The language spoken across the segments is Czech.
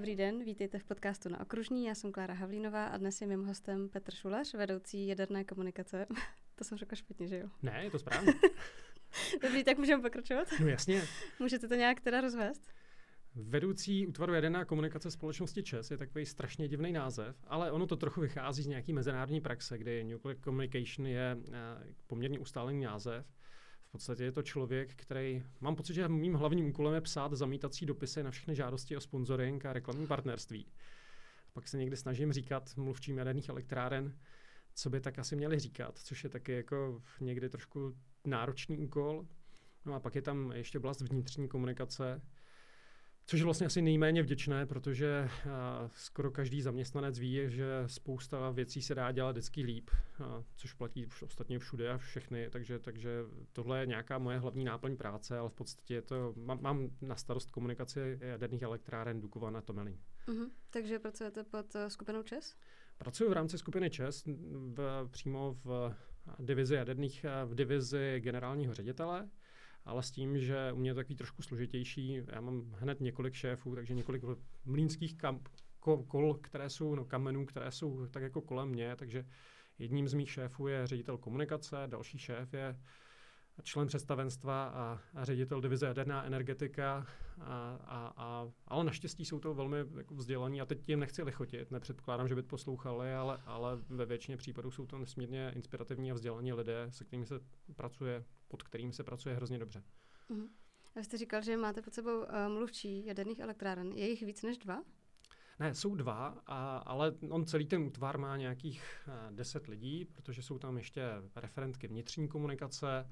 Dobrý den, vítejte v podcastu na Okružní. Já jsem Klára Havlínová a dnes je mým hostem Petr Šulař, vedoucí jaderné komunikace. to jsem řekla špatně, že jo? Ne, je to správně. Dobrý, tak můžeme pokračovat? No jasně. Můžete to nějak teda rozvést? Vedoucí útvaru jaderná komunikace společnosti ČES je takový strašně divný název, ale ono to trochu vychází z nějaký mezinárodní praxe, kdy Nuclear Communication je eh, poměrně ustálený název. V podstatě je to člověk, který, mám pocit, že mým hlavním úkolem je psát zamítací dopisy na všechny žádosti o sponsoring a reklamní partnerství. Pak se někdy snažím říkat mluvčím jaderných elektráren, co by tak asi měli říkat, což je taky jako někdy trošku náročný úkol. No a pak je tam ještě oblast vnitřní komunikace, Což je vlastně asi nejméně vděčné, protože skoro každý zaměstnanec ví, že spousta věcí se dá dělat vždycky líp, což platí už ostatně všude a všechny, takže, takže tohle je nějaká moje hlavní náplň práce, ale v podstatě je to, mám, mám na starost komunikaci jaderných elektráren Dukovan a Tomelín. Uh-huh. Takže pracujete pod uh, skupinou ČES? Pracuji v rámci skupiny ČES v, přímo v divizi jaderných, v divizi generálního ředitele, ale s tím, že u mě je to takový trošku složitější. Já mám hned několik šéfů, takže několik mlínských kam, kol, které jsou, no, kamenů, které jsou tak jako kolem mě, takže jedním z mých šéfů je ředitel komunikace, další šéf je člen představenstva a, a ředitel divize jaderná energetika, a, a, a, ale naštěstí jsou to velmi jako vzdělaní a teď jim nechci lichotit, nepředpokládám, že by poslouchali, ale, ale ve většině případů jsou to nesmírně inspirativní a vzdělaní lidé, se kterými se pracuje, pod kterými se pracuje hrozně dobře. Uh-huh. A jste říkal, že máte pod sebou uh, mluvčí jaderných elektráren. Je jich víc než dva? Ne, jsou dva, a, ale on celý ten útvar má nějakých uh, deset lidí, protože jsou tam ještě referentky vnitřní komunikace,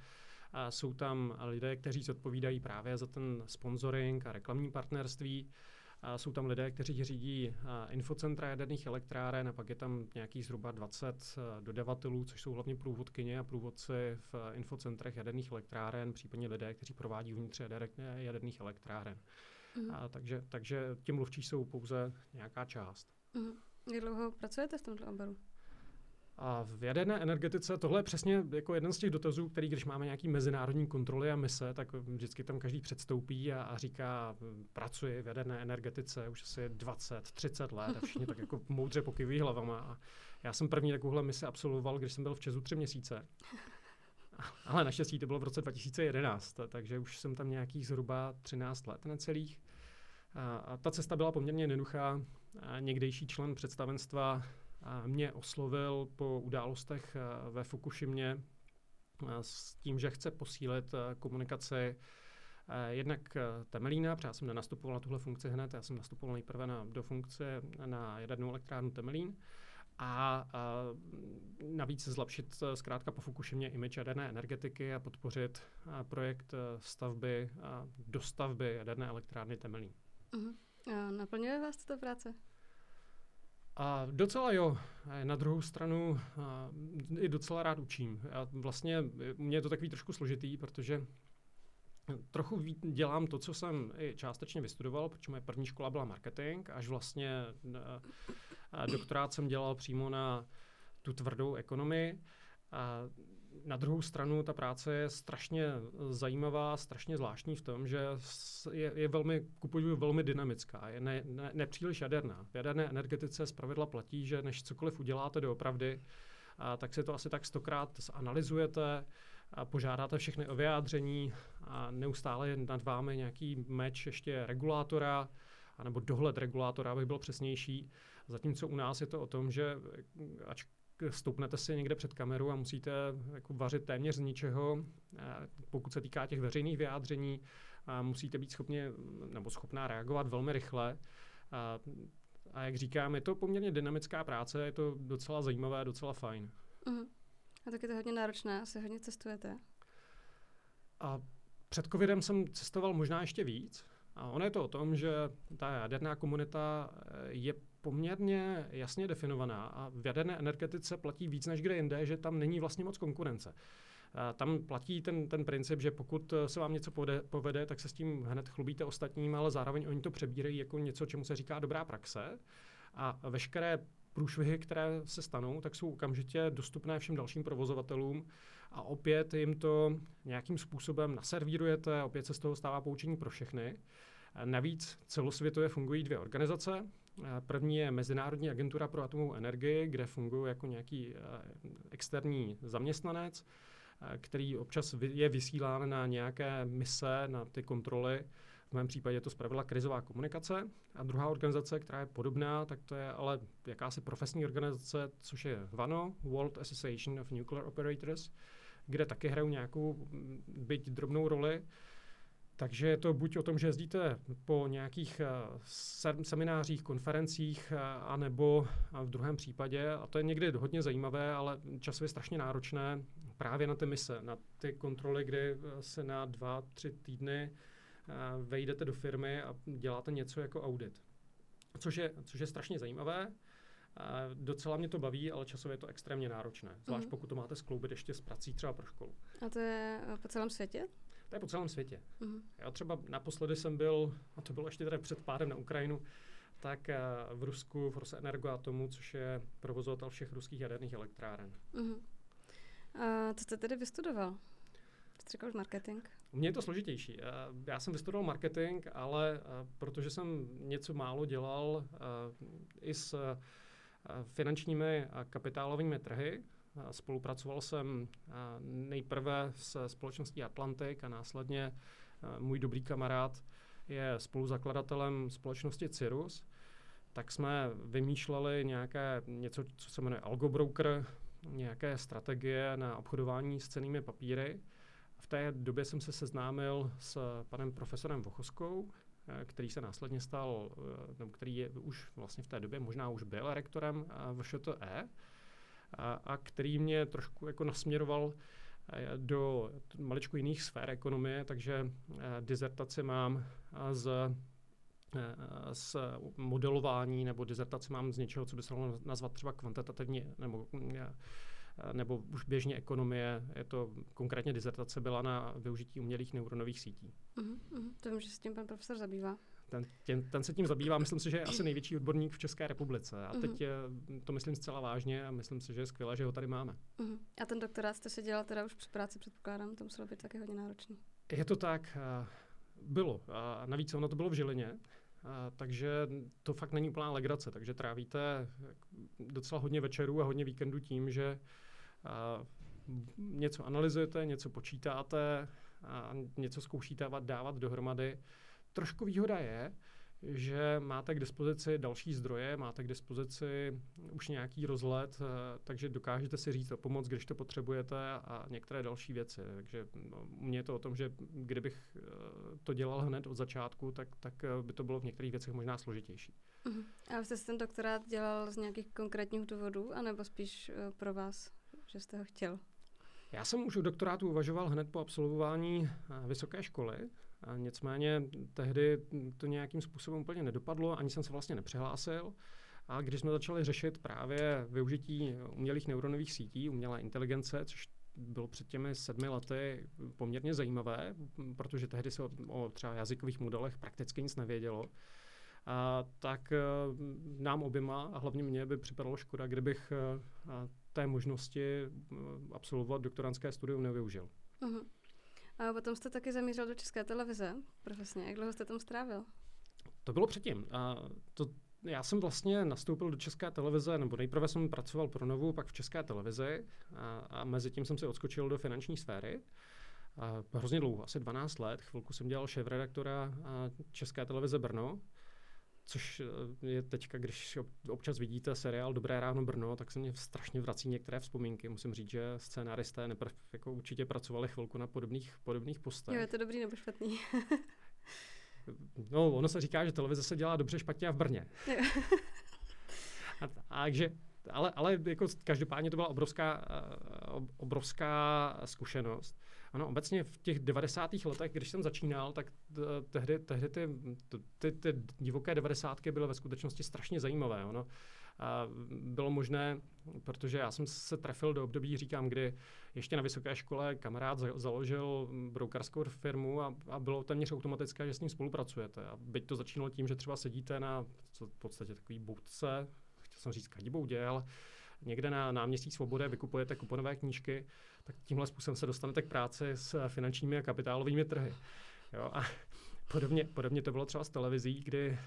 a jsou tam lidé, kteří zodpovídají právě za ten sponsoring a reklamní partnerství. A jsou tam lidé, kteří řídí infocentra jaderných elektráren a pak je tam nějakých zhruba 20 dodavatelů, což jsou hlavně průvodkyně a průvodci v infocentrech jaderných elektráren, případně lidé, kteří provádí uvnitř jaderných elektráren. Mm. A takže, takže ti mluvčí jsou pouze nějaká část. Mm. Jak dlouho pracujete v tomto oboru? A v jaderné energetice tohle je přesně jako jeden z těch dotazů, který když máme nějaký mezinárodní kontroly a mise, tak vždycky tam každý předstoupí a, a říká, pracuji v jaderné energetice už asi 20, 30 let a všichni tak jako moudře pokyvují hlavama. A já jsem první takovouhle misi absolvoval, když jsem byl v Česu tři měsíce. Ale naštěstí to bylo v roce 2011, takže už jsem tam nějakých zhruba 13 let necelých. A, a ta cesta byla poměrně jednoduchá. A někdejší člen představenstva mě oslovil po událostech eh, ve Fukushimě eh, s tím, že chce posílit eh, komunikaci jednak Temelína, protože já jsem nenastupoval na tuhle funkci hned, já jsem nastupoval nejprve na, do funkce na jadernou elektrárnu Temelín a, a navíc zlepšit zkrátka po Fukushimě image jaderné energetiky a podpořit a projekt stavby a dostavby jaderné elektrárny Temelín. Uh-huh. Naplňuje vás tato práce? A docela jo. Na druhou stranu i docela rád učím. Já vlastně, mě je to takový trošku složitý, protože trochu dělám to, co jsem i částečně vystudoval, protože moje první škola byla marketing, až vlastně a, doktorát jsem dělal přímo na tu tvrdou ekonomii. A na druhou stranu ta práce je strašně zajímavá, strašně zvláštní v tom, že je, je velmi, kupuju velmi dynamická, je ne, ne, nepříliš jaderná. V jaderné energetice pravidla platí, že než cokoliv uděláte doopravdy, a tak si to asi tak stokrát zanalizujete, a požádáte všechny o vyjádření a neustále je nad vámi nějaký meč ještě regulátora, anebo dohled regulátora, aby byl přesnější. Zatímco u nás je to o tom, že ač stoupnete si někde před kameru a musíte jako vařit téměř z ničeho. Pokud se týká těch veřejných vyjádření, musíte být schopni nebo schopná reagovat velmi rychle. A, a jak říkám, je to poměrně dynamická práce, je to docela zajímavé, docela fajn. Uh-huh. A tak je to hodně náročné, asi hodně cestujete. A před covidem jsem cestoval možná ještě víc. A ono je to o tom, že ta jaderná komunita je poměrně jasně definovaná a v jaderné energetice platí víc než kde jinde, že tam není vlastně moc konkurence. Tam platí ten, ten princip, že pokud se vám něco povede, povede, tak se s tím hned chlubíte ostatním, ale zároveň oni to přebírají jako něco, čemu se říká dobrá praxe. A veškeré průšvihy, které se stanou, tak jsou okamžitě dostupné všem dalším provozovatelům a opět jim to nějakým způsobem naservírujete, opět se z toho stává poučení pro všechny. Navíc celosvětově fungují dvě organizace. První je Mezinárodní agentura pro atomovou energii, kde funguji jako nějaký externí zaměstnanec, který občas je vysílán na nějaké mise, na ty kontroly v mém případě je to zpravidla krizová komunikace. A druhá organizace, která je podobná, tak to je ale jakási profesní organizace, což je VANO, World Association of Nuclear Operators, kde taky hrajou nějakou, byť drobnou roli. Takže je to buď o tom, že jezdíte po nějakých uh, seminářích, konferencích, uh, anebo v druhém případě, a to je někdy hodně zajímavé, ale časově strašně náročné, právě na ty mise, na ty kontroly, kdy se na dva, tři týdny vejdete do firmy a děláte něco jako audit. Což je, což je strašně zajímavé. Docela mě to baví, ale časově je to extrémně náročné. Zvlášť mm. pokud to máte skloubit ještě s prací třeba pro školu. A to je eh, po celém světě? To je po celém světě. Mm. Já třeba naposledy jsem byl, a to bylo ještě tady před pádem na Ukrajinu, tak eh, v Rusku v Rosenergoatomu, což je provozovatel všech ruských jaderných elektráren. Mm. A co jste tedy vystudoval? Jste říkal marketing? U mě je to složitější. Eh, já jsem vystudoval marketing, ale eh, protože jsem něco málo dělal i s finančními a kapitálovými trhy, spolupracoval jsem nejprve s společností Atlantic a následně můj dobrý kamarád je spoluzakladatelem společnosti Cirrus, tak jsme vymýšleli nějaké něco, co se jmenuje Algobroker, nějaké strategie na obchodování s cenými papíry. V té době jsem se seznámil s panem profesorem Vochoskou, eh, který se následně stal, eh, nebo který je už vlastně v té době možná už byl rektorem v ŠTE, a, a který mě trošku jako nasměroval eh, do maličku jiných sfér ekonomie, takže dizertaci mám z z modelování nebo dizertaci mám z něčeho, co by se dalo nazvat třeba kvantitativně nebo nebo už běžně ekonomie, je to konkrétně dizertace byla na využití umělých neuronových sítí. Uh-huh, To vím, že se tím pan profesor zabývá. Ten, ten, ten se tím zabývá, myslím si, že je asi největší odborník v České republice. A teď je, to myslím zcela vážně a myslím si, že je skvělé, že ho tady máme. Uh-huh. A ten doktorát jste se dělal teda už při práci, předpokládám, to muselo být taky hodně náročný. Je to tak, bylo. A navíc ono to bylo v Žilině, a, takže to fakt není úplná legrace, takže trávíte docela hodně večerů a hodně víkendů tím, že něco analyzujete, něco počítáte a něco zkoušíte dávat dohromady. Trošku výhoda je, že máte k dispozici další zdroje, máte k dispozici už nějaký rozhled, eh, takže dokážete si říct o pomoc, když to potřebujete a některé další věci. Takže no, u mě je to o tom, že kdybych eh, to dělal hned od začátku, tak, tak eh, by to bylo v některých věcech možná složitější. Uh-huh. A jste si ten doktorát dělal z nějakých konkrétních důvodů, anebo spíš pro vás? že jste ho chtěl? Já jsem už u doktorátu uvažoval hned po absolvování vysoké školy, a nicméně tehdy to nějakým způsobem úplně nedopadlo, ani jsem se vlastně nepřihlásil. A když jsme začali řešit právě využití umělých neuronových sítí, umělé inteligence, což bylo před těmi sedmi lety poměrně zajímavé, protože tehdy se o, o třeba jazykových modelech prakticky nic nevědělo, a, tak eh, nám oběma, a hlavně mně by připadalo škoda, kdybych eh, té možnosti eh, absolvovat doktorantské studium nevyužil. Uh-huh. A potom jste taky zamířil do České televize profesně. Jak dlouho jste tam strávil? To bylo předtím. A to, já jsem vlastně nastoupil do České televize, nebo nejprve jsem pracoval pro Novu, pak v České televizi a, a mezi tím jsem se odskočil do finanční sféry. A hrozně dlouho, asi 12 let. Chvilku jsem dělal šéf-redaktora České televize Brno což eh, je teďka, když občas vidíte seriál Dobré ráno Brno, tak se mě strašně vrací některé vzpomínky. Musím říct, že scénaristé neprv, jako určitě pracovali chvilku na podobných, podobných postech. Jo, je to dobrý nebo špatný? no, ono se říká, že televize se dělá dobře, špatně a v Brně. a, a, takže ale, ale jako každopádně to byla obrovská, eh, obrovská zkušenost. Ano, obecně v těch 90. letech, když jsem začínal, tak tehdy, tehdy ty, ty, ty divoké 90. byly ve skutečnosti strašně zajímavé. Ono. Bylo možné, protože já jsem se trefil do období, říkám, kdy ještě na vysoké škole kamarád založil brokerskou firmu a, a bylo téměř automatické, že s ním spolupracujete. A byť to začínalo tím, že třeba sedíte na v podstatě takový boudce, chtěl jsem říct kadiboudě, ale někde na náměstí Svobody vykupujete kuponové knížky, tak tímhle způsobem se dostanete k práci s finančními a kapitálovými trhy. Jo, a Podobně, podobně to bylo třeba s televizí, kdy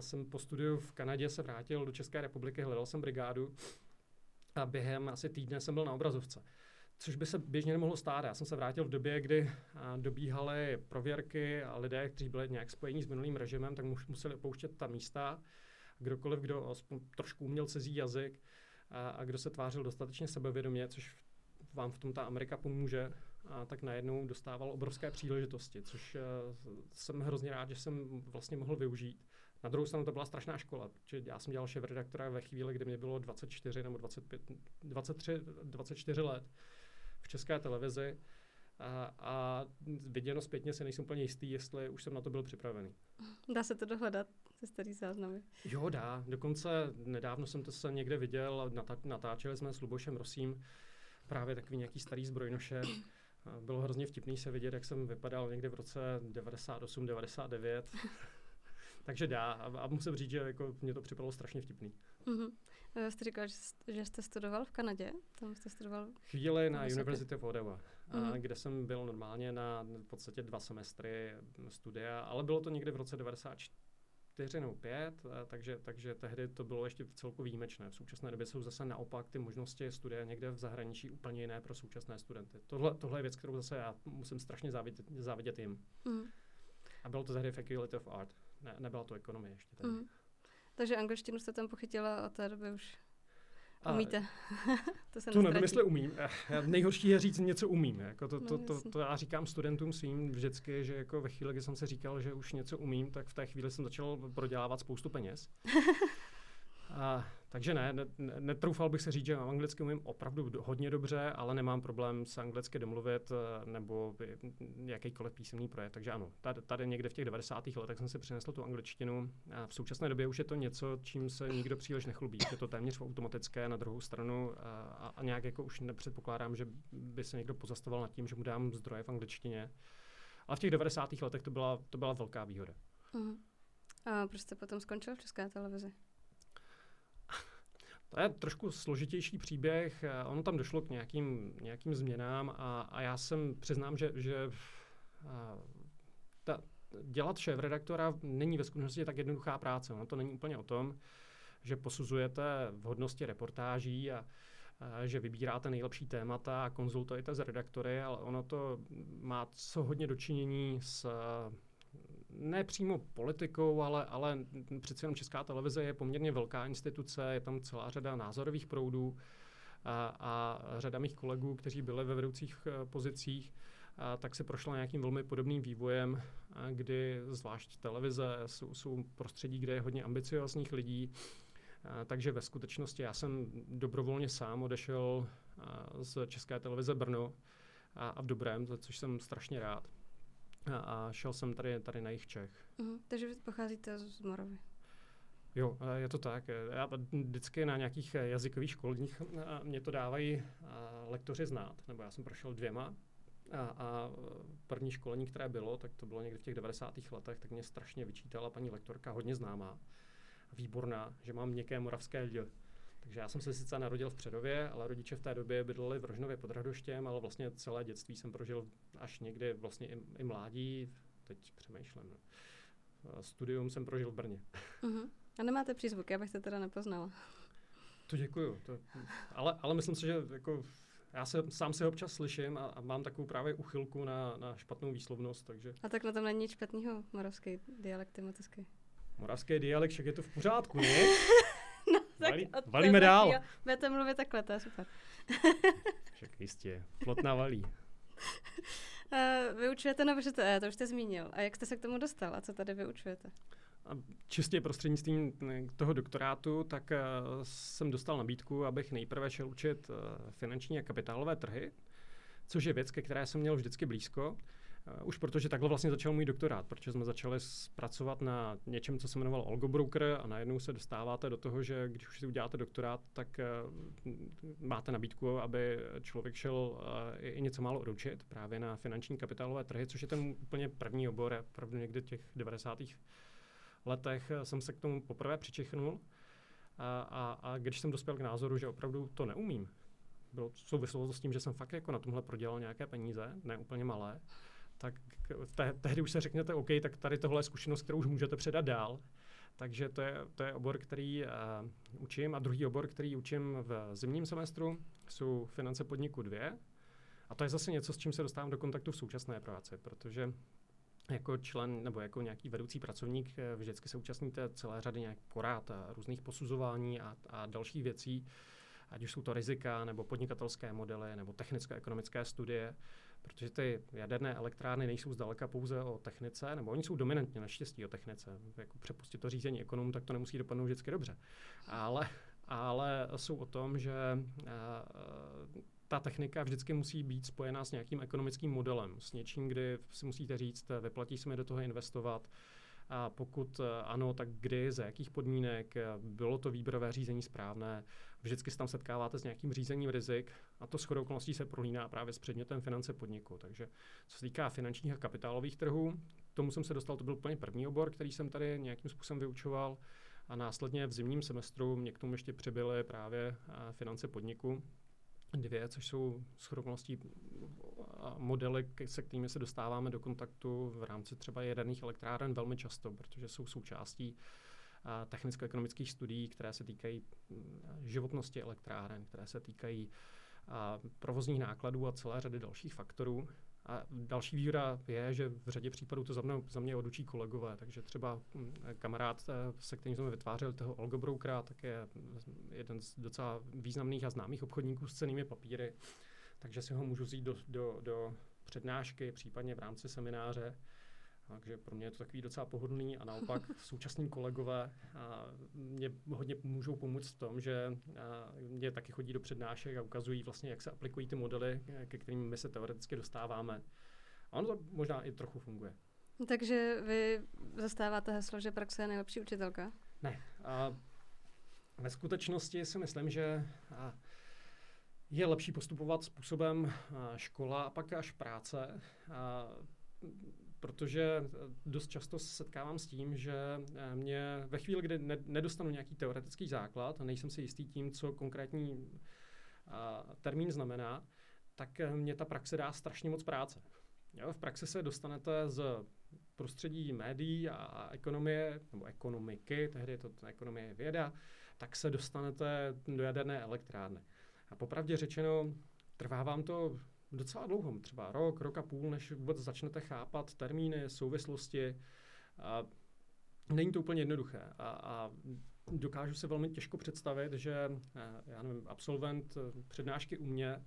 jsem po studiu v Kanadě se vrátil do České republiky, hledal jsem brigádu a během asi týdne jsem byl na obrazovce. Což by se běžně nemohlo stát. Já jsem se vrátil v době, kdy dobíhaly prověrky a lidé, kteří byli nějak spojení s minulým režimem, tak museli opouštět ta místa. Kdokoliv, kdo aspoň trošku uměl cizí jazyk a, a kdo se tvářil dostatečně sebevědomě, což vám v tom ta Amerika pomůže, a tak najednou dostával obrovské příležitosti, což uh, jsem hrozně rád, že jsem vlastně mohl využít. Na druhou stranu to byla strašná škola, protože já jsem dělal šéf redaktora ve chvíli, kdy mě bylo 24 nebo 25, 23, 24 let v české televizi a, a viděno zpětně se nejsem úplně jistý, jestli už jsem na to byl připravený. Dá se to dohledat ze starý záznamy? Jo, dá. Dokonce nedávno jsem to se někde viděl, natáčeli jsme s Lubošem Rosím právě takový nějaký starý zbrojnoše. Bylo hrozně vtipný se vidět, jak jsem vypadal někde v roce 98, 99. Takže dá. A, a musím říct, že jako mě to připadalo strašně vtipný. Mm-hmm. Jste říkal, že, že jste studoval v Kanadě? Tam jste studoval? Chvíli na University of Ottawa, mm-hmm. kde jsem byl normálně na v podstatě dva semestry studia, ale bylo to někdy v roce 94 nebo 5, takže, takže tehdy to bylo ještě celku výjimečné. V současné době jsou zase naopak ty možnosti studia někde v zahraničí úplně jiné pro současné studenty. Tohle, tohle je věc, kterou zase já musím strašně závidět, závidět jim. Mm. A bylo to tehdy Faculty of Art. Ne, nebyla to ekonomie ještě tehdy. Mm. Takže angličtinu jste tam pochytila a od té doby už umíte. to se to nevím, jestli umím. Já, nejhorší je říct něco umím. Jako to, to, no, to, to, to, já říkám studentům svým vždycky, že jako ve chvíli, kdy jsem se říkal, že už něco umím, tak v té chvíli jsem začal prodělávat spoustu peněz. A, takže ne, ne, netroufal bych se říct, že anglicky umím opravdu hodně dobře, ale nemám problém se anglicky domluvit eh, nebo jakýkoliv písemný projev. Takže ano, tady, tady někde v těch 90. letech jsem si přinesl tu angličtinu. A v současné době už je to něco, čím se nikdo příliš nechlubí. Je to téměř automatické na druhou stranu a, a nějak jako už nepředpokládám, že by se někdo pozastavoval nad tím, že mu dám zdroje v angličtině. Ale v těch 90. letech to byla, to byla velká výhoda. Uh-huh. A proč jste potom skončil v České televizi? To je trošku složitější příběh. Eh, ono tam došlo k nějakým, nějakým změnám a, a já jsem přiznám, že, že eh, ta, dělat šéf redaktora není ve skutečnosti tak jednoduchá práce. Ono to není úplně o tom, že posuzujete vhodnosti reportáží a, a že vybíráte nejlepší témata a konzultujete s redaktory, ale ono to má co hodně dočinění s ne přímo politikou, ale, ale přece jenom Česká televize je poměrně velká instituce, je tam celá řada názorových proudů a, a řada mých kolegů, kteří byli ve vedoucích eh, pozicích, a tak se prošla nějakým velmi podobným vývojem, a kdy zvlášť televize jsou, jsou prostředí, kde je hodně ambiciozních lidí, a, takže ve skutečnosti já jsem dobrovolně sám odešel z České televize Brno a, a v dobrém, což jsem strašně rád a, a šel jsem tady, tady na jich Čech. Uh-huh. Takže vy pocházíte z Moravy. Jo, je to tak. Já vždycky na nějakých jazykových školních mě to dávají lektoři znát, nebo já jsem prošel dvěma a, a první školení, které bylo, tak to bylo někdy v těch 90. letech, tak mě strašně vyčítala paní lektorka, hodně známá, výborná, že mám měkké moravské lidi. Takže já jsem se sice narodil v Předově, ale rodiče v té době bydleli v Rožnově pod Radoštěm, ale vlastně celé dětství jsem prožil až někdy vlastně i, i mládí, teď přemýšlím. No. Studium jsem prožil v Brně. Uh-huh. A nemáte přízvuk, já bych to teda nepoznala. To děkuju. To, ale, ale myslím si, že jako já se, sám se občas slyším a, a mám takovou právě uchylku na, na špatnou výslovnost, takže... A tak na tom není nic špatného, moravský dialekt je Moravský dialekt, však je to v pořádku, ne? tak Valí, valíme dál. Budete mluvit takhle, to je super. Však jistě, plotná valí. Uh, vyučujete na VŽTE, to už jste zmínil. A jak jste se k tomu dostal a co tady vyučujete? A čistě prostřednictvím toho doktorátu, tak uh, jsem dostal nabídku, abych nejprve šel učit uh, finanční a kapitálové trhy, což je věc, ke které jsem měl vždycky blízko. Uh, už protože takhle vlastně začal můj doktorát, protože jsme začali pracovat na něčem, co se jmenoval Algo Broker a najednou se dostáváte do toho, že když už si uděláte doktorát, tak uh, máte nabídku, aby člověk šel uh, i něco málo odučit právě na finanční kapitálové trhy, což je ten úplně první obor, opravdu někdy těch 90. letech jsem se k tomu poprvé přičichnul a, a, a když jsem dospěl k názoru, že opravdu to neumím, bylo v souvislosti s tím, že jsem fakt jako na tomhle prodělal nějaké peníze, ne úplně malé, tak te, tehdy už se řeknete, OK, tak tady tohle je zkušenost, kterou už můžete předat dál. Takže to je, to je obor, který uh, učím. A druhý obor, který učím v zimním semestru, jsou finance podniku 2. A to je zase něco, s čím se dostávám do kontaktu v současné práci, protože jako člen nebo jako nějaký vedoucí pracovník eh, vždycky se účastníte celé řady nějak porád a různých posuzování a, a dalších věcí, ať už jsou to rizika, nebo podnikatelské modely, nebo technicko-ekonomické studie, protože ty jaderné elektrárny nejsou zdaleka pouze o technice, nebo oni jsou dominantně naštěstí o technice. Jako přepustit to řízení ekonomů, tak to nemusí dopadnout vždycky dobře. Ale, ale jsou o tom, že uh, ta technika vždycky musí být spojená s nějakým ekonomickým modelem, s něčím, kdy si musíte říct, vyplatí se mi do toho investovat, a pokud eh, ano, tak kdy, za jakých podmínek, eh, bylo to výběrové řízení správné, vždycky se tam setkáváte s nějakým řízením rizik a to shodou okolností se prolíná právě s předmětem finance podniku. Takže co se týká finančních a kapitálových trhů, tomu jsem se dostal, to byl úplně první obor, který jsem tady nějakým způsobem vyučoval. A následně v zimním semestru mě k tomu ještě přibyly právě eh, finance podniku, dvě, což jsou schodokolností modely, se kterými se dostáváme do kontaktu v rámci třeba jaderných elektráren velmi často, protože jsou součástí technicko-ekonomických studií, které se týkají životnosti elektráren, které se týkají provozních nákladů a celé řady dalších faktorů. A další výhoda je, že v řadě případů to za mě, za mě odučí kolegové, takže třeba hm, kamarád, eh, se kterým jsme vytvářeli toho Olgo Brokera, tak je jeden z docela významných a známých obchodníků s cenými papíry, takže si ho můžu vzít do, do, do přednášky, případně v rámci semináře takže pro mě je to takový docela pohodlný a naopak současní kolegové a mě hodně můžou pomoct v tom, že mě taky chodí do přednášek a ukazují vlastně, jak se aplikují ty modely, ke kterým my se teoreticky dostáváme. A ono to možná i trochu funguje. Takže vy zastáváte heslo, že praxe je nejlepší učitelka? Ne. A ve skutečnosti si myslím, že je lepší postupovat způsobem škola a pak až práce. A protože eh, dost často se setkávám s tím, že eh, mě ve chvíli, kdy nedostanu nějaký teoretický základ nejsem si jistý tím, co konkrétní termín znamená, tak eh, mě ta praxe dá strašně moc práce. Jo, v praxi se dostanete z prostředí médií a ekonomie, nebo ekonomiky, tehdy je to ekonomie věda, tak se dostanete do jaderné elektrárny. A popravdě řečeno, trvá vám to docela dlouho, třeba rok, rok a půl, než vůbec začnete chápat termíny, souvislosti. A není to úplně jednoduché. A, a dokážu se velmi těžko představit, že eh, já nevím, absolvent eh, přednášky u mě,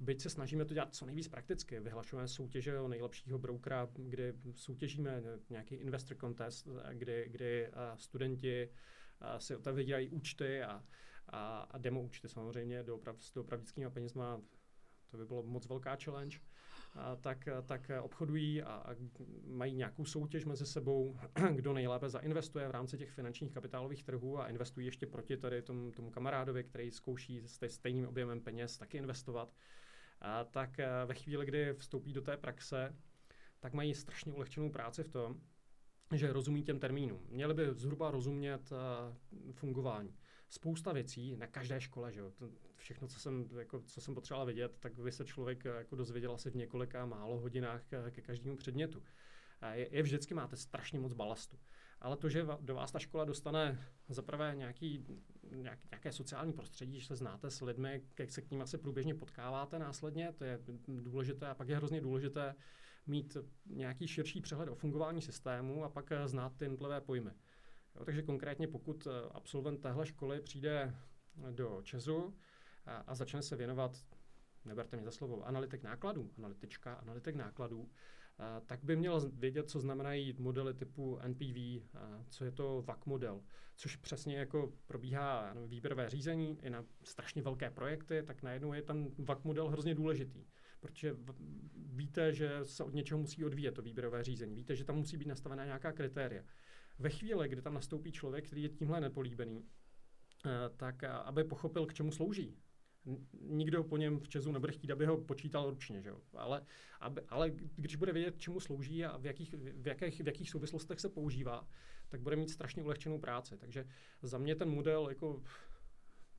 byť se snažíme to dělat co nejvíc prakticky, vyhlašujeme soutěže o nejlepšího broukera, kdy soutěžíme nějaký investor contest, eh, kdy, kdy studenti si otevírají účty a, a, a demo účty samozřejmě do s opravdickými penězma to by bylo moc velká challenge, a tak, tak obchodují a, a mají nějakou soutěž mezi sebou, kdo nejlépe zainvestuje v rámci těch finančních kapitálových trhů a investují ještě proti tady tomu, tomu kamarádovi, který zkouší s stejným objemem peněz taky investovat. A tak ve chvíli, kdy vstoupí do té praxe, tak mají strašně ulehčenou práci v tom, že rozumí těm termínům. Měli by zhruba rozumět uh, fungování spousta věcí na každé škole, že jo. To všechno, co jsem, jako, co jsem potřeboval vidět, tak by se člověk eh, jako dozvěděl asi v několika málo hodinách eh, ke každému předmětu. Je, je vždycky máte strašně moc balastu. Ale to, že do vás ta škola dostane za prvé nějaký, nějak, nějaké sociální prostředí, že se znáte s lidmi, jak se k ním asi průběžně potkáváte následně, to je důležité. A pak je hrozně důležité mít nějaký širší přehled o fungování systému a pak eh, znát ty jednotlivé pojmy. Jo, takže konkrétně pokud eh, absolvent téhle školy přijde do Česu a, a začne se věnovat, neberte mě za slovo, analytik nákladů, analytička, analytik nákladů, a, tak by měl vědět, co znamenají modely typu NPV, a, co je to VAC model, což přesně jako probíhá no, výběrové řízení i na strašně velké projekty, tak najednou je ten VAC model hrozně důležitý protože víte, že se od něčeho musí odvíjet to výběrové řízení. Víte, že tam musí být nastavená nějaká kritéria ve chvíli, kdy tam nastoupí člověk, který je tímhle nepolíbený, eh, tak eh, aby pochopil, k čemu slouží. Nikdo po něm v Česu nebude chtít, aby ho počítal ručně, že jo? Ale, aby, ale když bude vědět, čemu slouží a v jakých, v, jakých, v jakých souvislostech se používá, tak bude mít strašně ulehčenou práci. Takže za mě ten model jako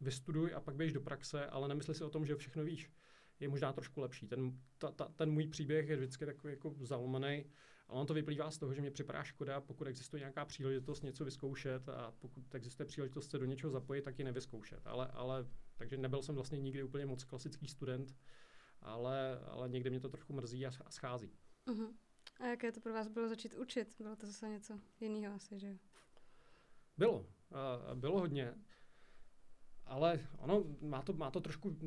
vystuduj a pak běž do praxe, ale nemysli si o tom, že všechno víš. je možná trošku lepší. Ten, ta, ta, ten můj příběh je vždycky takový jako zalomený, ale on to vyplývá z toho, že mě připadá škoda, pokud existuje nějaká příležitost něco vyzkoušet a pokud existuje příležitost se do něčeho zapojit, tak ji nevyzkoušet. Ale, ale takže nebyl jsem vlastně nikdy úplně moc klasický student, ale, ale někdy mě to trochu mrzí a, a schází. Uh-huh. A jaké to pro vás bylo začít učit? Bylo to zase něco jiného asi, že? Bylo. Uh, bylo hodně. Ale ono má to, má to trošku,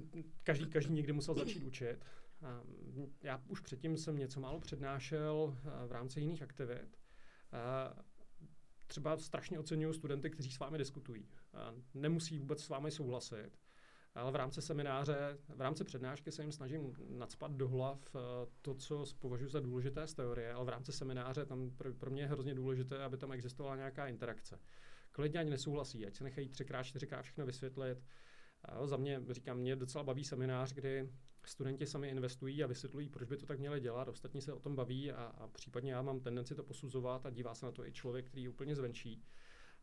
každý, každý někdy musel začít učit. Já už předtím jsem něco málo přednášel v rámci jiných aktivit. Třeba strašně oceňuju studenty, kteří s vámi diskutují. Nemusí vůbec s vámi souhlasit, ale v rámci semináře, v rámci přednášky se jim snažím nadspat do hlav to, co považuji za důležité z teorie, ale v rámci semináře tam pro, mě je hrozně důležité, aby tam existovala nějaká interakce klidně ani nesouhlasí, ať se nechají třikrát, čtyřikrát všechno vysvětlit. Za mě, říkám, mě docela baví seminář, kdy studenti sami investují a vysvětlují, proč by to tak měli dělat, ostatní se o tom baví a, a případně já mám tendenci to posuzovat a dívá se na to i člověk, který je úplně zvenčí.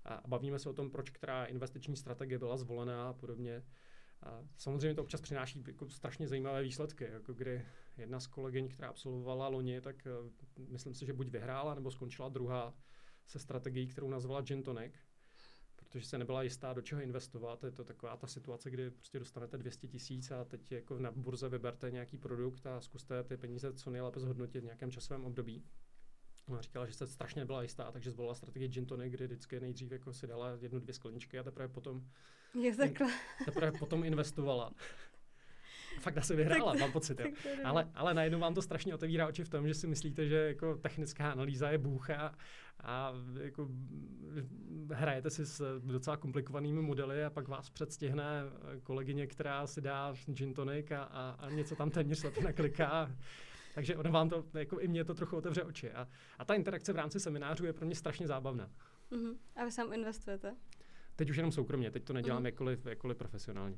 A bavíme se o tom, proč která investiční strategie byla zvolená a podobně. A samozřejmě to občas přináší jako strašně zajímavé výsledky, jako kdy jedna z kolegyň, která absolvovala loni, tak uh, myslím si, že buď vyhrála nebo skončila druhá se strategií, kterou nazvala Gin Tonic protože se nebyla jistá, do čeho investovat. Je to taková ta situace, kdy prostě dostanete 200 tisíc a teď jako na burze vyberte nějaký produkt a zkuste ty peníze co nejlépe zhodnotit v nějakém časovém období. Ona říkala, že se strašně byla jistá, takže zvolila strategii gin tonic, kdy vždycky nejdřív jako si dala jednu, dvě skleničky a teprve potom, je takhle. teprve potom investovala. Fakt asi vyhrála, mám pocit. Jo. Ale, ale najednou vám to strašně otevírá oči v tom, že si myslíte, že jako technická analýza je bůh a, a jako hrajete si s docela komplikovanými modely a pak vás předstihne kolegyně, která si dá gin tonic a, a, a něco tam téměř slepě nakliká. Takže ono vám to, jako i mě to trochu otevře oči. A, a ta interakce v rámci seminářů je pro mě strašně zábavná. Uh-huh. A vy sám investujete? Teď už jenom soukromně, teď to nedělám uh-huh. jakkoliv, jakkoliv profesionálně.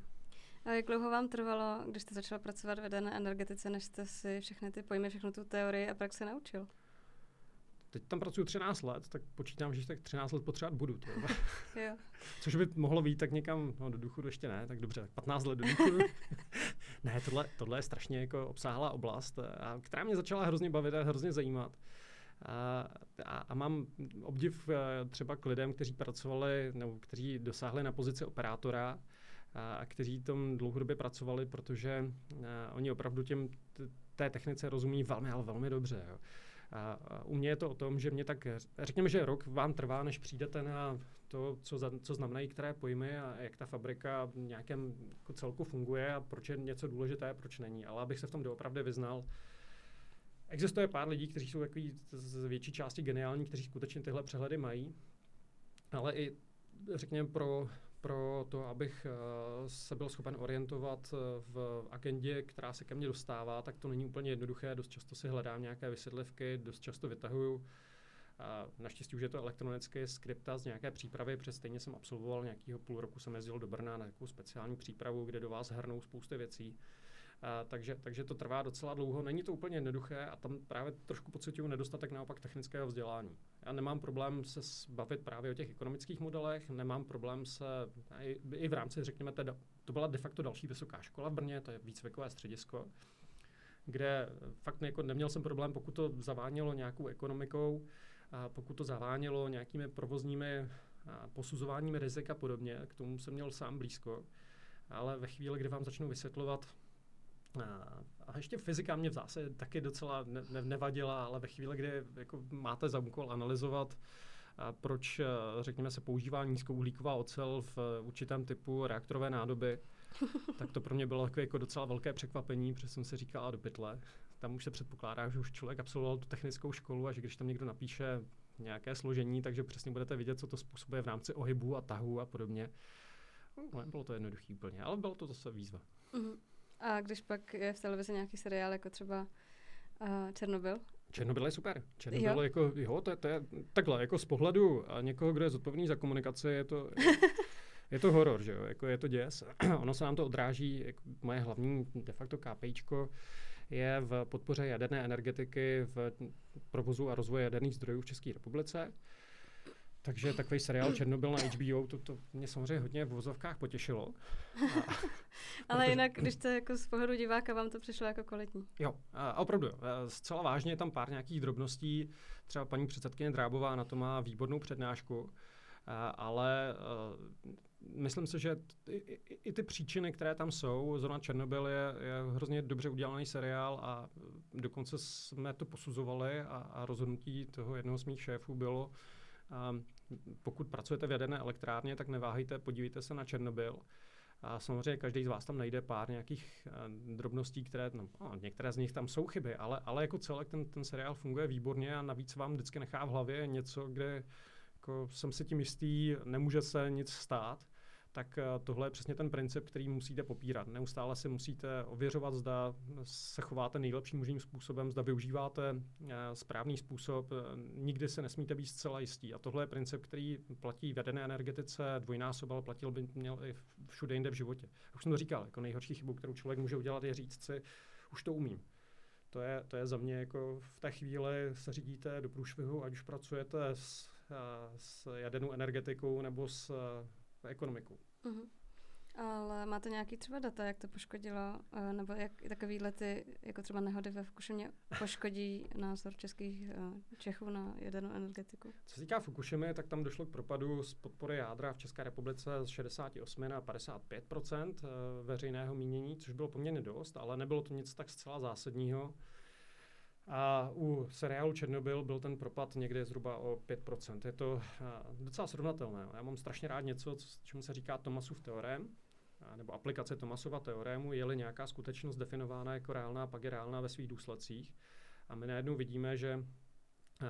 A jak dlouho vám trvalo, když jste začal pracovat v jedné energetice, než jste si všechny ty pojmy, všechnu tu teorii a praxi naučil? Teď tam pracuji 13 let, tak počítám, že tak 13 let potřebovat budu. To. jo. Což by mohlo být tak někam, no do důchodu ještě ne, tak dobře, tak 15 let do důchodu. ne, tohle, tohle je strašně jako obsáhlá oblast, a, která mě začala hrozně bavit a hrozně zajímat. A, a, a mám obdiv eh, třeba k lidem, kteří pracovali nebo kteří dosáhli na pozici operátora a, kteří tom dlouhodobě pracovali, protože oni opravdu těm, té technice rozumí velmi, ale velmi dobře. Jo. A u mě je to o tom, že mě tak, řekněme, že rok vám trvá, než přijdete na to, co, za, co znamenají které pojmy a jak ta fabrika v nějakém jako celku funguje a proč je něco důležité a proč není. Ale abych se v tom doopravdy vyznal, existuje pár lidí, kteří jsou takový z větší části geniální, kteří skutečně tyhle přehledy mají, ale i řekněme pro pro to, abych uh, se byl schopen orientovat uh, v agendě, která se ke mně dostává, tak to není úplně jednoduché. Dost často si hledám nějaké vysvětlivky, dost často vytahuju. Naštěstí už je to elektronické skripta z nějaké přípravy, přes stejně jsem absolvoval nějakého půl roku, jsem jezdil do Brna na nějakou speciální přípravu, kde do vás hrnou spousty věcí. A, takže, takže to trvá docela dlouho. Není to úplně jednoduché a tam právě trošku pocituju nedostatek naopak technického vzdělání. Já nemám problém se bavit právě o těch ekonomických modelech, nemám problém se i, i v rámci, řekněme, teda, to byla de facto další vysoká škola v Brně, to je výcvikové středisko, kde fakt jako neměl jsem problém, pokud to zavánělo nějakou ekonomikou, a pokud to zavánělo nějakými provozními a posuzováními rizik a podobně, k tomu jsem měl sám blízko. Ale ve chvíli, kdy vám začnu vysvětlovat a ještě fyzika mě v zásadě taky docela ne, ne, nevadila, ale ve chvíli, kdy jako máte za úkol analyzovat, a proč, řekněme, se používá nízkouhlíková ocel v eh, určitém typu reaktorové nádoby, tak to pro mě bylo jako docela velké překvapení, protože jsem si říkal, a do pytle. Tam už se předpokládá, že už člověk absolvoval tu technickou školu a že když tam někdo napíše nějaké složení, takže přesně budete vidět, co to způsobuje v rámci ohybu a tahu a podobně. No, bylo to jednoduché úplně, ale bylo to zase výzva. Mm-hmm. A když pak je v televizi nějaký seriál, jako třeba uh, Černobyl? Černobyl je super. Černobyl jo. jako, jo, to, je, to je takhle, jako z pohledu a někoho, kdo je zodpovědný za komunikaci, je to, je to horor, že jo, jako je to děs. ono se nám to odráží, jako moje hlavní de facto KPIčko je v podpoře jaderné energetiky v provozu a rozvoji jaderných zdrojů v České republice. Takže takový seriál Černobyl na HBO, to, to mě samozřejmě hodně v vozovkách potěšilo. A, Ale protože... jinak, když to jako z pohledu diváka vám to přišlo jako kvalitní. Jo, a opravdu, zcela vážně je tam pár nějakých drobností. Třeba paní předsedkyně Drábová na to má výbornou přednášku, ale myslím si, že i, i, i ty příčiny, které tam jsou, zrovna Černobyl je, je hrozně dobře udělaný seriál a dokonce jsme to posuzovali a, a rozhodnutí toho jednoho z mých šéfů bylo, pokud pracujete v jaderné elektrárně, tak neváhejte, podívejte se na Černobyl. A samozřejmě každý z vás tam najde pár nějakých uh, drobností, které, no, no, některé z nich tam jsou chyby, ale, ale jako celek ten, ten seriál funguje výborně a navíc vám vždycky nechá v hlavě něco, kde jako jsem si tím jistý, nemůže se nic stát tak eh, tohle je přesně ten princip, který musíte popírat. Neustále si musíte ověřovat, zda se chováte nejlepším možným způsobem, zda využíváte eh, správný způsob. Nikdy se nesmíte být zcela jistý. A tohle je princip, který platí v jaderné energetice dvojnásob, ale platil by měl i všude jinde v životě. Už jsem to říkal, jako nejhorší chybu, kterou člověk může udělat, je říct si, už to umím. To je, to je za mě jako v té chvíli se řídíte do průšvihu, ať už pracujete s, eh, s jadernou energetikou nebo s ekonomiku. Uh-huh. Ale máte nějaký třeba data, jak to poškodilo, eh, nebo jak takovýhle ty, jako třeba nehody ve Fukušimě, poškodí názor českých eh, Čechů na jadernou energetiku? Co se týká Fukušimy, tak tam došlo k propadu z podpory jádra v České republice z 68 na 55 eh, veřejného mínění, což bylo poměrně dost, ale nebylo to nic tak zcela zásadního. A u seriálu Černobyl byl ten propad někde zhruba o 5%. Je to docela srovnatelné. Já mám strašně rád něco, čemu se říká Tomasův teorém, nebo aplikace Tomasova teorému, je-li nějaká skutečnost definována jako reálná, pak je reálná ve svých důsledcích. A my najednou vidíme, že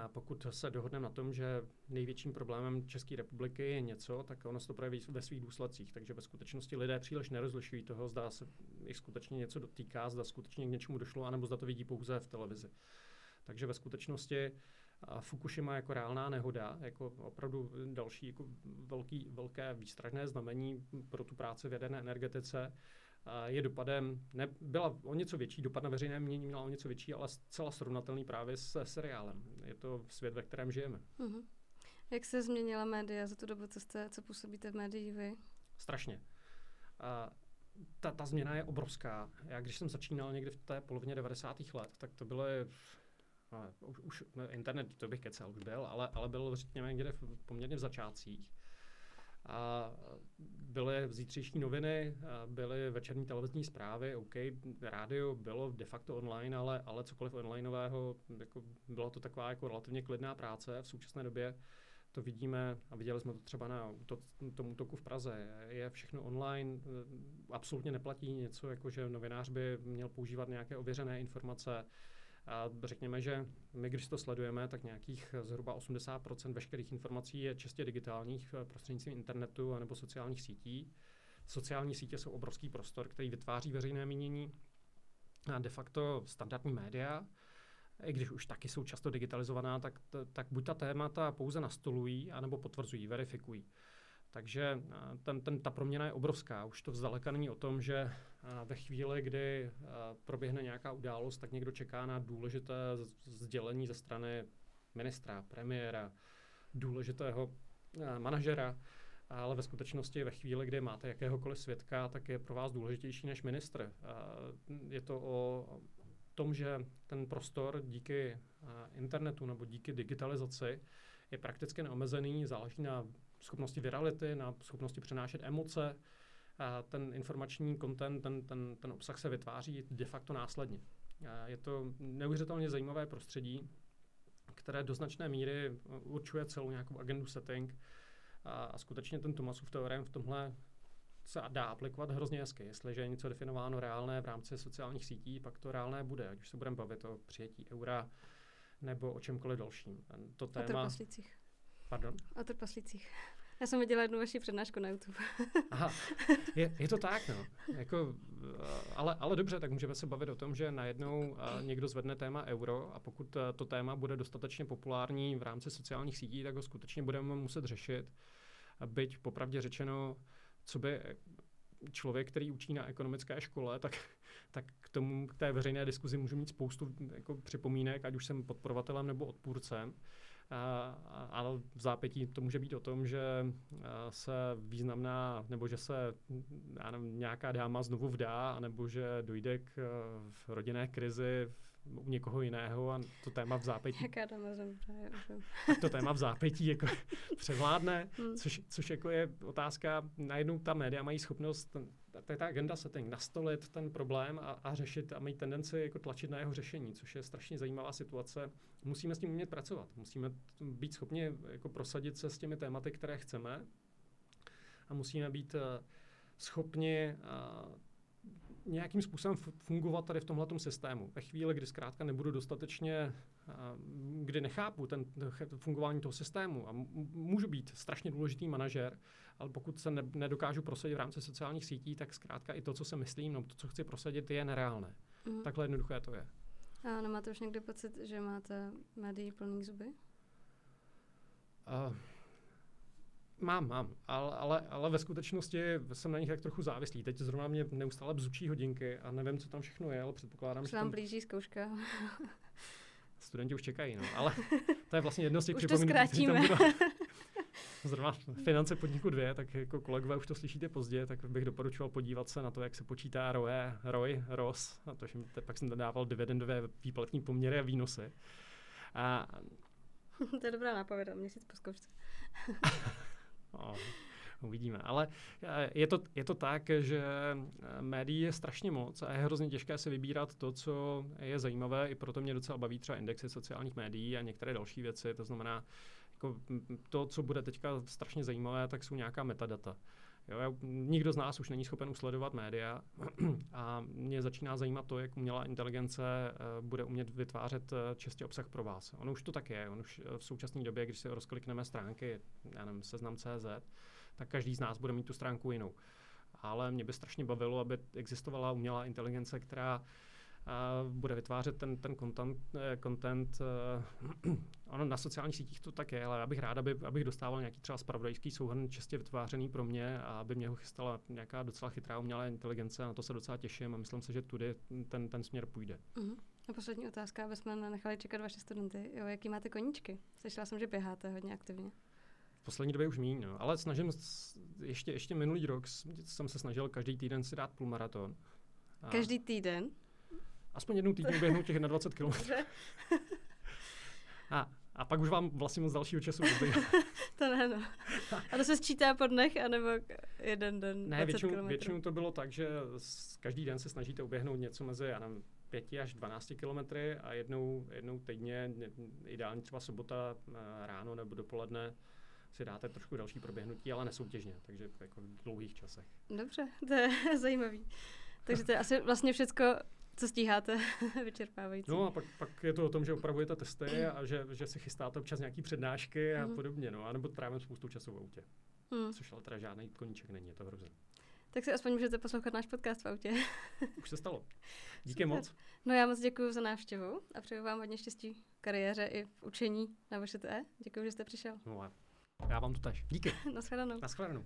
pokud se dohodneme na tom, že největším problémem České republiky je něco, tak ono se to projeví ve svých důsledcích. Takže ve skutečnosti lidé příliš nerozlišují toho, zda se jich skutečně něco dotýká, zda skutečně k něčemu došlo, anebo zda to vidí pouze v televizi. Takže ve skutečnosti Fukushima jako reálná nehoda, jako opravdu další jako velký, velké výstražné znamení pro tu práci v jaderné energetice, je dopadem, ne, byla o něco větší, dopad na veřejné mění měla o něco větší, ale zcela srovnatelný právě se seriálem. Je to svět, ve kterém žijeme. Uh-huh. Jak se změnila média za tu dobu, co, jste, co působíte v médiích vy? Strašně. A ta, ta změna je obrovská. Já když jsem začínal někdy v té polovině 90. let, tak to bylo no, už, už internet, to bych kecal, už byl, ale, ale byl řekněme někde v, poměrně v začátcích. A byly zítřejší noviny, byly večerní televizní zprávy, OK, rádio bylo de facto online, ale, ale cokoliv onlineového, jako byla to taková jako relativně klidná práce v současné době. To vidíme a viděli jsme to třeba na to, tom útoku v Praze. Je všechno online, absolutně neplatí něco, jako že novinář by měl používat nějaké ověřené informace. A řekněme, že my, když to sledujeme, tak nějakých zhruba 80% veškerých informací je čistě digitálních eh, prostřednictvím internetu nebo sociálních sítí. Sociální sítě jsou obrovský prostor, který vytváří veřejné mínění a de facto standardní média, i když už taky jsou často digitalizovaná, tak, tak buď ta témata pouze nastolují, anebo potvrzují, verifikují. Takže eh, ten, ten, ta proměna je obrovská. Už to vzdaleka není o tom, že eh, ve chvíli, kdy eh, proběhne nějaká událost, tak někdo čeká na důležité sdělení ze strany ministra, premiéra, důležitého manažera, ale ve skutečnosti ve chvíli, kdy máte jakéhokoliv svědka, tak je pro vás důležitější než ministr. Je to o tom, že ten prostor díky internetu nebo díky digitalizaci je prakticky neomezený, záleží na schopnosti virality, na schopnosti přenášet emoce. A ten informační content, ten, ten, ten obsah se vytváří de facto následně. A je to neuvěřitelně zajímavé prostředí, které do značné míry určuje celou nějakou agendu setting. A, a skutečně ten Tomasův teorem v tomhle se dá aplikovat hrozně hezky. Jestliže je něco definováno reálné v rámci sociálních sítí, pak to reálné bude, ať už se budeme bavit o přijetí eura nebo o čemkoliv dalším. To téma... O Pardon? O trpaslících. Já jsem viděla jednu vaši přednášku na YouTube. Aha, je, je to tak, no. Jako, eh, ale, ale dobře, tak můžeme se bavit o tom, že najednou eh, někdo zvedne téma euro a pokud eh, to téma bude dostatečně populární v rámci sociálních sítí, tak ho skutečně budeme muset řešit. Byť popravdě řečeno, co by člověk, který učí na ekonomické škole, tak, tak k tomu, k té veřejné diskuzi můžu mít spoustu jako připomínek, ať už jsem podporovatelem nebo odpůrcem. Ale v zápětí to může být o tom, že se významná, nebo že se já nevím, nějaká dáma znovu vdá, nebo že dojde k rodinné krizi u někoho jiného a to téma v zápětí. Jaká dáma zemře, to téma v zápětí jako převládne, hmm. což, což jako je otázka, najednou ta média mají schopnost, je ta agenda setting, nastolit ten problém a, a řešit a mají tendenci jako tlačit na jeho řešení, což je strašně zajímavá situace. Musíme s tím umět pracovat, musíme být schopni jako prosadit se s těmi tématy, které chceme a musíme být uh, schopni uh, nějakým způsobem fungovat tady v tomhle systému. Ve chvíli, kdy zkrátka nebudu dostatečně, kdy nechápu ten, fungování toho systému a můžu být strašně důležitý manažer, ale pokud se ne, nedokážu prosadit v rámci sociálních sítí, tak zkrátka i to, co se myslím, no to, co chci prosadit, je nereálné. Mm. Takhle jednoduché to je. A nemáte už někdy pocit, že máte médií plný zuby? Uh, Mám, mám, ale, ale, ale ve skutečnosti jsem na nich tak trochu závislý. Teď zrovna mě neustále bzučí hodinky a nevím, co tam všechno je, ale předpokládám, že. Tam blíží zkouška. Studenti už čekají, no. Ale to je vlastně jedno z těch připomínek, Zrovna finance podniku dvě, tak jako kolegové už to slyšíte pozdě, tak bych doporučoval podívat se na to, jak se počítá ROE, ROI, ROS, a to, že pak jsem dodával dividendové výplatní poměry a výnosy. A... to je dobrá nápověda, měsíc po zkoušce. No, uvidíme. Ale eh, je to, je to tak, že eh, médií je strašně moc a je hrozně těžké se vybírat to, co je zajímavé. I proto mě docela baví třeba indexy sociálních médií a některé další věci. To znamená, jako to, co bude teďka strašně zajímavé, tak jsou nějaká metadata. Jo, nikdo z nás už není schopen usledovat média a mě začíná zajímat to, jak umělá inteligence uh, bude umět vytvářet uh, čistě obsah pro vás. Ono už to tak je. On už uh, v současné době, když si rozklikneme stránky, já nevím, seznam.cz, tak každý z nás bude mít tu stránku jinou. Ale mě by strašně bavilo, aby existovala umělá inteligence, která a bude vytvářet ten, ten content, eh, content uh, ono na sociálních sítích to tak je, ale já bych rád, aby, abych dostával nějaký třeba spravodajský souhrn čistě vytvářený pro mě a aby mě ho chystala nějaká docela chytrá umělá inteligence, na to se docela těším a myslím si, že tudy ten, ten směr půjde. Uh-huh. A poslední otázka, aby jsme nechali čekat vaše studenty. Jo, jaký máte koníčky? Slyšela jsem, že běháte hodně aktivně. V poslední době už míň, no. ale snažím, ještě, ještě minulý rok jsem se snažil každý týden si dát půlmaraton. Každý týden? Aspoň jednou týdně běhnout těch 20 km. A, a pak už vám vlastně moc dalšího času To ne, no. A to se sčítá po dnech, anebo jeden den Ne, většinou, většinou to bylo tak, že každý den se snažíte uběhnout něco mezi, já nevím, 5 až 12 kilometry a jednou, jednou týdně, ideálně třeba sobota eh, ráno nebo dopoledne, si dáte trošku další proběhnutí, ale nesoutěžně, takže jako v dlouhých časech. Dobře, to je zajímavý. Takže to je asi vlastně všecko co stíháte vyčerpávající. No a pak, pak je to o tom, že opravujete testy a že, že si chystáte občas nějaký přednášky a mm. podobně, no, anebo trávím spoustu času v autě. Mm. Což ale teda žádný koníček není, je to hrozně. Tak si aspoň můžete poslouchat náš podcast v autě. Už se stalo. Díky Super. moc. No já moc děkuji za návštěvu a přeju vám hodně štěstí v kariéře i v učení na VŠTE. Děkuji, že jste přišel. No a já vám to tež. Díky. Naschledanou. Naschledanou.